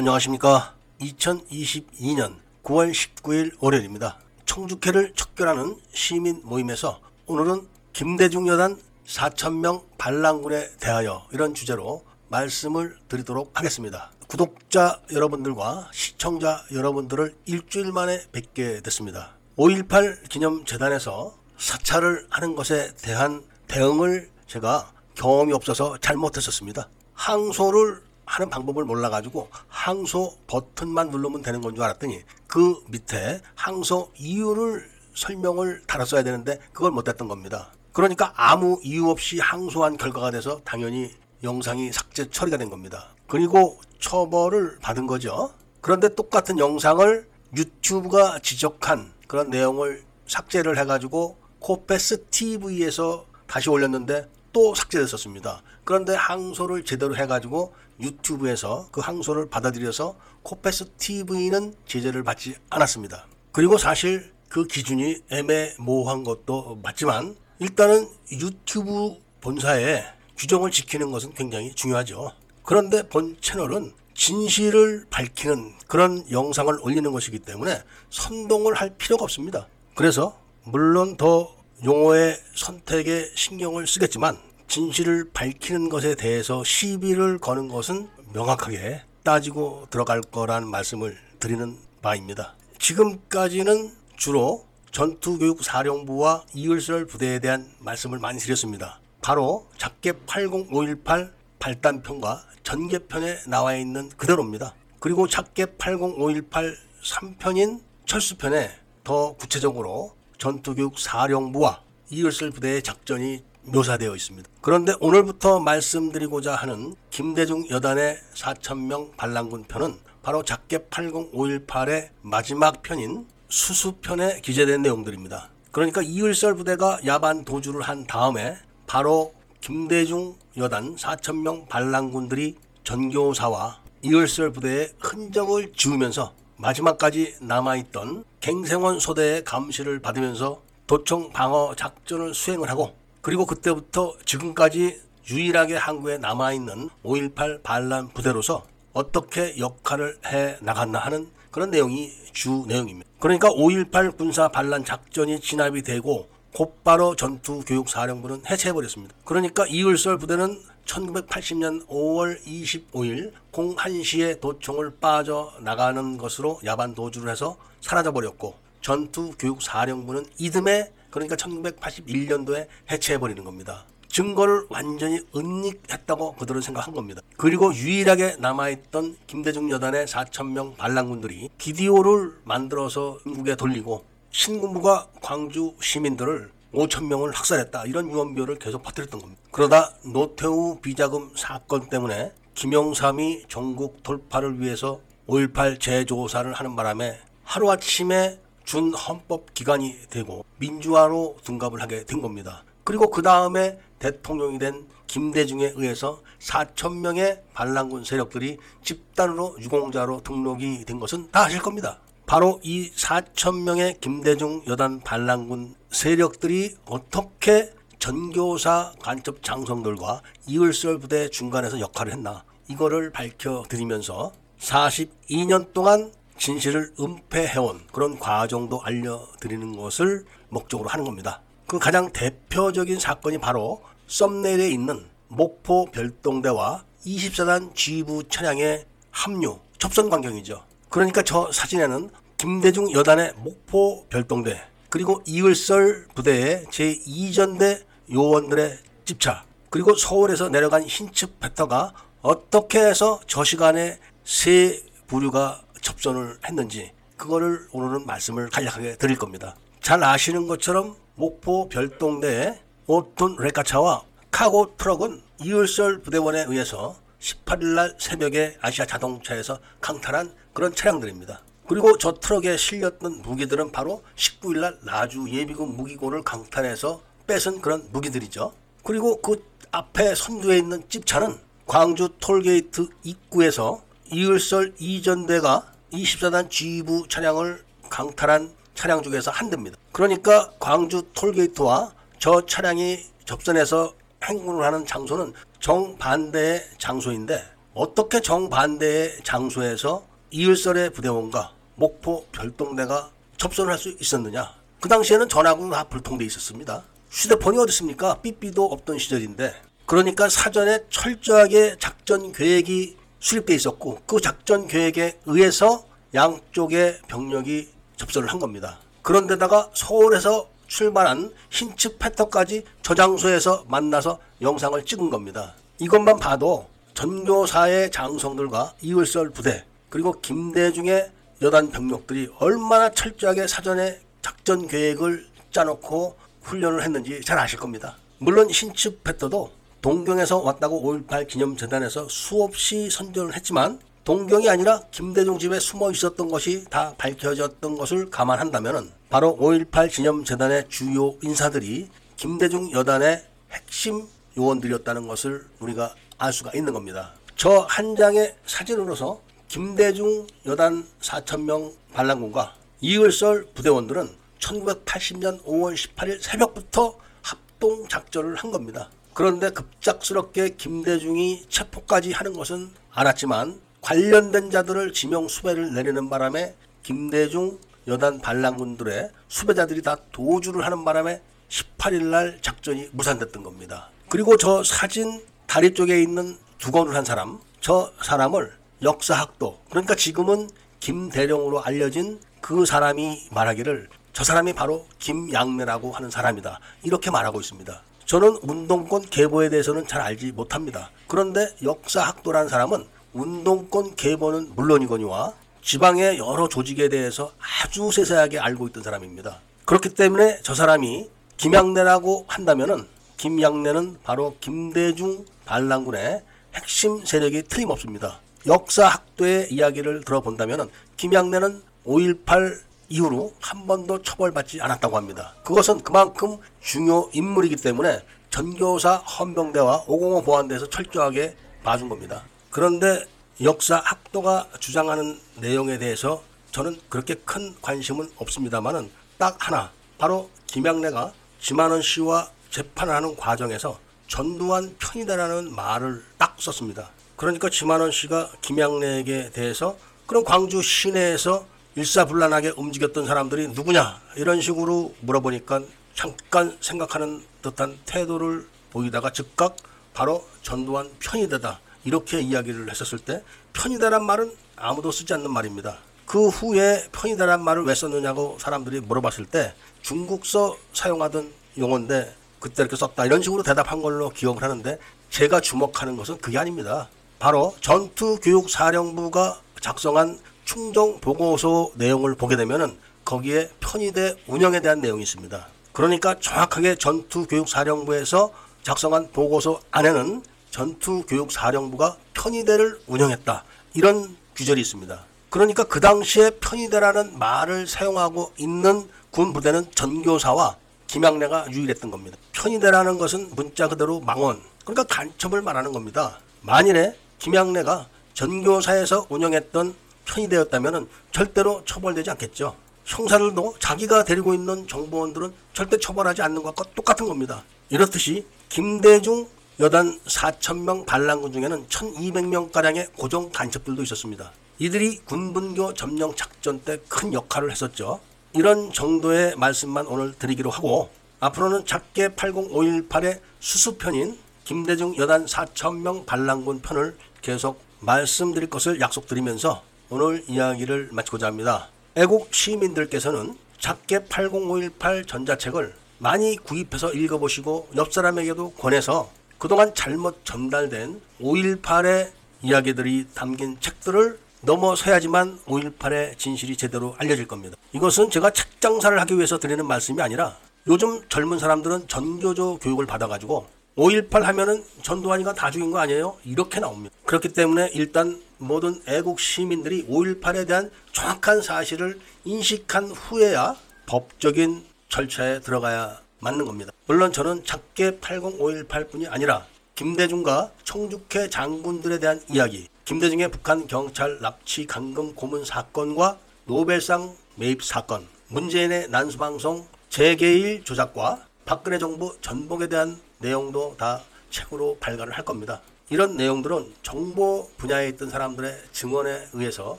안녕하십니까. 2022년 9월 19일 월요일입니다. 청주회를 척결하는 시민 모임에서 오늘은 김대중 여단 4천명 반란군에 대하여 이런 주제로 말씀을 드리도록 하겠습니다. 구독자 여러분들과 시청자 여러분들을 일주일 만에 뵙게 됐습니다. 5.18 기념재단에서 사찰을 하는 것에 대한 대응을 제가 경험이 없어서 잘못했었습니다. 항소를 하는 방법을 몰라가지고 항소 버튼만 누르면 되는 건 줄 알았더니 그 밑에 항소 이유를 설명을 달았어야 되는데 그걸 못했던 겁니다. 그러니까 아무 이유 없이 항소한 결과가 돼서 당연히 영상이 삭제 처리가 된 겁니다. 그리고 처벌을 받은 거죠. 그런데 똑같은 영상을 유튜브가 지적한 그런 내용을 삭제를 해가지고 코페스 TV에서 다시 올렸는데 또 삭제됐었습니다. 그런데 항소를 제대로 해가지고 유튜브에서 그 항소를 받아들여서 코페스 TV는 제재를 받지 않았습니다. 그리고 사실 그 기준이 애매모호한 것도 맞지만 일단은 유튜브 본사의 규정을 지키는 것은 굉장히 중요하죠. 그런데 본 채널은 진실을 밝히는 그런 영상을 올리는 것이기 때문에 선동을 할 필요가 없습니다. 그래서 물론 더 용어의 선택에 신경을 쓰겠지만 진실을 밝히는 것에 대해서 시비를 거는 것은 명확하게 따지고 들어갈 거란 말씀을 드리는 바입니다. 지금까지는 주로 전투교육사령부와 이을설 부대에 대한 말씀을 많이 드렸습니다. 바로 작게 80518 발단편과 전개편에 나와 있는 그대로입니다. 그리고 작게 80518 3편인 철수편에 더 구체적으로 전투교육 사령부와 이을설 부대의 작전이 묘사되어 있습니다. 그런데 오늘부터 말씀드리고자 하는 김대중 여단의 4천명 반란군 편은 바로 작게 80518의 마지막 편인 수수편에 기재된 내용들입니다. 그러니까 이을설 부대가 야반 도주를 한 다음에 바로 김대중 여단 4천명 반란군들이 전교사와 이을설 부대의 흔적을 지우면서 마지막까지 남아있던 갱생원 소대의 감시를 받으면서 도청 방어 작전을 수행을 하고 그리고 그때부터 지금까지 유일하게 항구에 남아있는 5.18 반란 부대로서 어떻게 역할을 해 나갔나 하는 그런 내용이 주 내용입니다. 그러니까 5.18 군사 반란 작전이 진압이 되고 곧바로 전투교육사령부는 해체해버렸습니다. 그러니까 이을설 부대는 1980년 5월 25일 01시에 도청을 빠져나가는 것으로 야반 도주를 해서 사라져버렸고 전투교육사령부는 이듬해 그러니까 1981년도에 해체해버리는 겁니다. 증거를 완전히 은닉했다고 그들은 생각한 겁니다. 그리고 유일하게 남아있던 김대중 여단의 4천명 반란군들이 비디오를 만들어서 중국에 돌리고 신군부가 광주 시민들을 5천 명을 학살했다 이런 유언비어를 계속 퍼뜨렸던 겁니다. 그러다 노태우 비자금 사건 때문에 김영삼이 전국 돌파를 위해서 5.18 재조사를 하는 바람에 하루아침에 준 헌법 기관이 되고 민주화로 둔갑을 하게 된 겁니다. 그리고 그 다음에 대통령이 된 김대중에 의해서 4천 명의 반란군 세력들이 집단으로 유공자로 등록이 된 것은 다 아실 겁니다. 바로 이 4천 명의 김대중 여단 반란군 세력들이 어떻게 전교사 간첩 장성들과 이을설 부대 중간에서 역할을 했나 이거를 밝혀드리면서 42년 동안 진실을 은폐해온 그런 과정도 알려드리는 것을 목적으로 하는 겁니다. 그 가장 대표적인 사건이 바로 썸네일에 있는 목포 별동대와 24단 지휘부 차량의 합류, 접선 광경이죠. 그러니까 저 사진에는 김대중 여단의 목포 별동대 그리고 이을설 부대의 제2전대 요원들의 집차 그리고 서울에서 내려간 흰측 배터가 어떻게 해서 저 시간에 세 부류가 접선을 했는지 그거를 오늘은 말씀을 간략하게 드릴 겁니다. 잘 아시는 것처럼 목포 별동대의 5톤 레카차와 카고 트럭은 이을설 부대원에 의해서 18일 날 새벽에 아시아 자동차에서 강탈한 그런 차량들입니다. 그리고 저 트럭에 실렸던 무기들은 바로 19일 날 나주 예비군 무기고를 강탈해서 뺏은 그런 무기들이죠. 그리고 그 앞에 선두에 있는 집차는 광주 톨게이트 입구에서 이을설 이전대가 24단 지휘부 차량을 강탈한 차량 중에서 한 대입니다. 그러니까 광주 톨게이트와 저 차량이 접선해서 행군을 하는 장소는 정반대의 장소인데 어떻게 정반대의 장소에서 이을설의 부대원과 목포 별동대가 접선을 할 수 있었느냐? 그 당시에는 전화국은 다 불통돼 있었습니다. 휴대폰이 어디 있습니까? 삐삐도 없던 시절인데 그러니까 사전에 철저하게 작전 계획이 수립돼 있었고 그 작전 계획에 의해서 양쪽의 병력이 접선을 한 겁니다. 그런데다가 서울에서 출발한 흰측 패터까지 저 장소에서 만나서 영상을 찍은 겁니다. 이것만 봐도 전교사의 장성들과 이을설 부대 그리고 김대중의 여단 병력들이 얼마나 철저하게 사전에 작전 계획을 짜놓고 훈련을 했는지 잘 아실 겁니다. 물론 흰측 패터도 동경에서 왔다고 5.18 기념재단에서 수없이 선전을 했지만 동경이 아니라 김대중 집에 숨어 있었던 것이 다 밝혀졌던 것을 감안한다면 바로 5.18 기념재단의 주요 인사들이 김대중 여단의 핵심 요원들이었다는 것을 우리가 알 수가 있는 겁니다. 저 한 장의 사진으로서 김대중 여단 4천명 반란군과 이을설 부대원들은 1980년 5월 18일 새벽부터 합동 작전을 한 겁니다. 그런데 급작스럽게 김대중이 체포까지 하는 것은 알았지만 관련된 자들을 지명 수배를 내리는 바람에 김대중 여단 반란군들의 수배자들이 다 도주를 하는 바람에 18일 날 작전이 무산됐던 겁니다. 그리고 저 사진 다리 쪽에 있는 두건을 한 사람, 저 사람을 역사학도, 그러니까 지금은 김대령으로 알려진 그 사람이 말하기를 저 사람이 바로 김양래라고 하는 사람이다. 이렇게 말하고 있습니다. 저는 운동권 계보에 대해서는 잘 알지 못합니다. 그런데 역사학도라는 사람은 운동권 계보는 물론이거니와 지방의 여러 조직에 대해서 아주 세세하게 알고 있던 사람입니다. 그렇기 때문에 저 사람이 김양래라고 한다면은 김양래는 바로 김대중 반란군의 핵심 세력이 틀림없습니다. 역사학도의 이야기를 들어본다면 김양래는 5.18 이후로 한 번도 처벌받지 않았다고 합니다. 그것은 그만큼 중요 인물이기 때문에 전교사 헌병대와 505 보안대에서 철저하게 봐준 겁니다. 그런데 역사 학도가 주장하는 내용에 대해서 저는 그렇게 큰 관심은 없습니다만은 딱 하나 바로 김양래가 지만원 씨와 재판을 하는 과정에서 전두환 편이다라는 말을 딱 썼습니다. 그러니까 지만원 씨가 김양래에게 대해서 그럼 광주 시내에서 일사불란하게 움직였던 사람들이 누구냐 이런 식으로 물어보니까 잠깐 생각하는 듯한 태도를 보이다가 즉각 바로 전두환 편이다다 이렇게 이야기를 했었을 때 편이다란 말은 아무도 쓰지 않는 말입니다. 그 후에 편이다란 말을 왜 썼느냐고 사람들이 물어봤을 때 중국서 사용하던 용어인데 그때 이렇게 썼다 이런 식으로 대답한 걸로 기억을 하는데 제가 주목하는 것은 그게 아닙니다. 바로 전투교육사령부가 작성한 충정 보고서 내용을 보게 되면은 거기에 편의대 운영에 대한 내용이 있습니다. 그러니까 정확하게 전투교육사령부에서 작성한 보고서 안에는 전투교육사령부가 편의대를 운영했다. 이런 규절이 있습니다. 그러니까 그 당시에 편의대라는 말을 사용하고 있는 군 부대는 전교사와 김양래가 유일했던 겁니다. 편의대라는 것은 문자 그대로 망원, 그러니까 간첩을 말하는 겁니다. 만일에 김양래가 전교사에서 운영했던 편의되었다면 절대로 처벌되지 않겠죠. 형사들도 자기가 데리고 있는 정보원들은 절대 처벌하지 않는 것과 똑같은 겁니다. 이렇듯이 김대중 여단 4천명 반란군 중에는 1200명가량의 고정 간첩들도 있었습니다. 이들이 군분교 점령 작전 때 큰 역할을 했었죠. 이런 정도의 말씀만 오늘 드리기로 하고 앞으로는 작게 80518의 수수편인 김대중 여단 4천명 반란군 편을 계속 말씀드릴 것을 약속드리면서 오늘 이야기를 마치고자 합니다. 애국 시민들께서는 작게 80518 전자책을 많이 구입해서 읽어보시고 옆 사람에게도 권해서 그동안 잘못 전달된 5.18의 이야기들이 담긴 책들을 넘어서야지만 5.18의 진실이 제대로 알려질 겁니다. 이것은 제가 책 장사를 하기 위해서 드리는 말씀이 아니라 요즘 젊은 사람들은 전교조 교육을 받아가지고 5.18 하면은 전두환이가 다 죽인 거 아니에요? 이렇게 나옵니다. 그렇기 때문에 일단 모든 애국 시민들이 5.18에 대한 정확한 사실을 인식한 후에야 법적인 절차에 들어가야 맞는 겁니다. 물론 저는 작게 80518뿐이 아니라 김대중과 청주회 장군들에 대한 이야기, 김대중의 북한 경찰 납치 감금 고문 사건과 노벨상 매입 사건, 문재인의 난수방송 재개일 조작과 박근혜 정부 전복에 대한 내용도 다 책으로 발간을 할 겁니다. 이런 내용들은 정보 분야에 있던 사람들의 증언에 의해서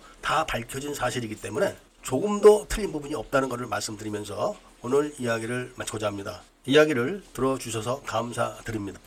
다 밝혀진 사실이기 때문에 조금도 틀린 부분이 없다는 것을 말씀드리면서 오늘 이야기를 마치고자 합니다. 이야기를 들어주셔서 감사드립니다.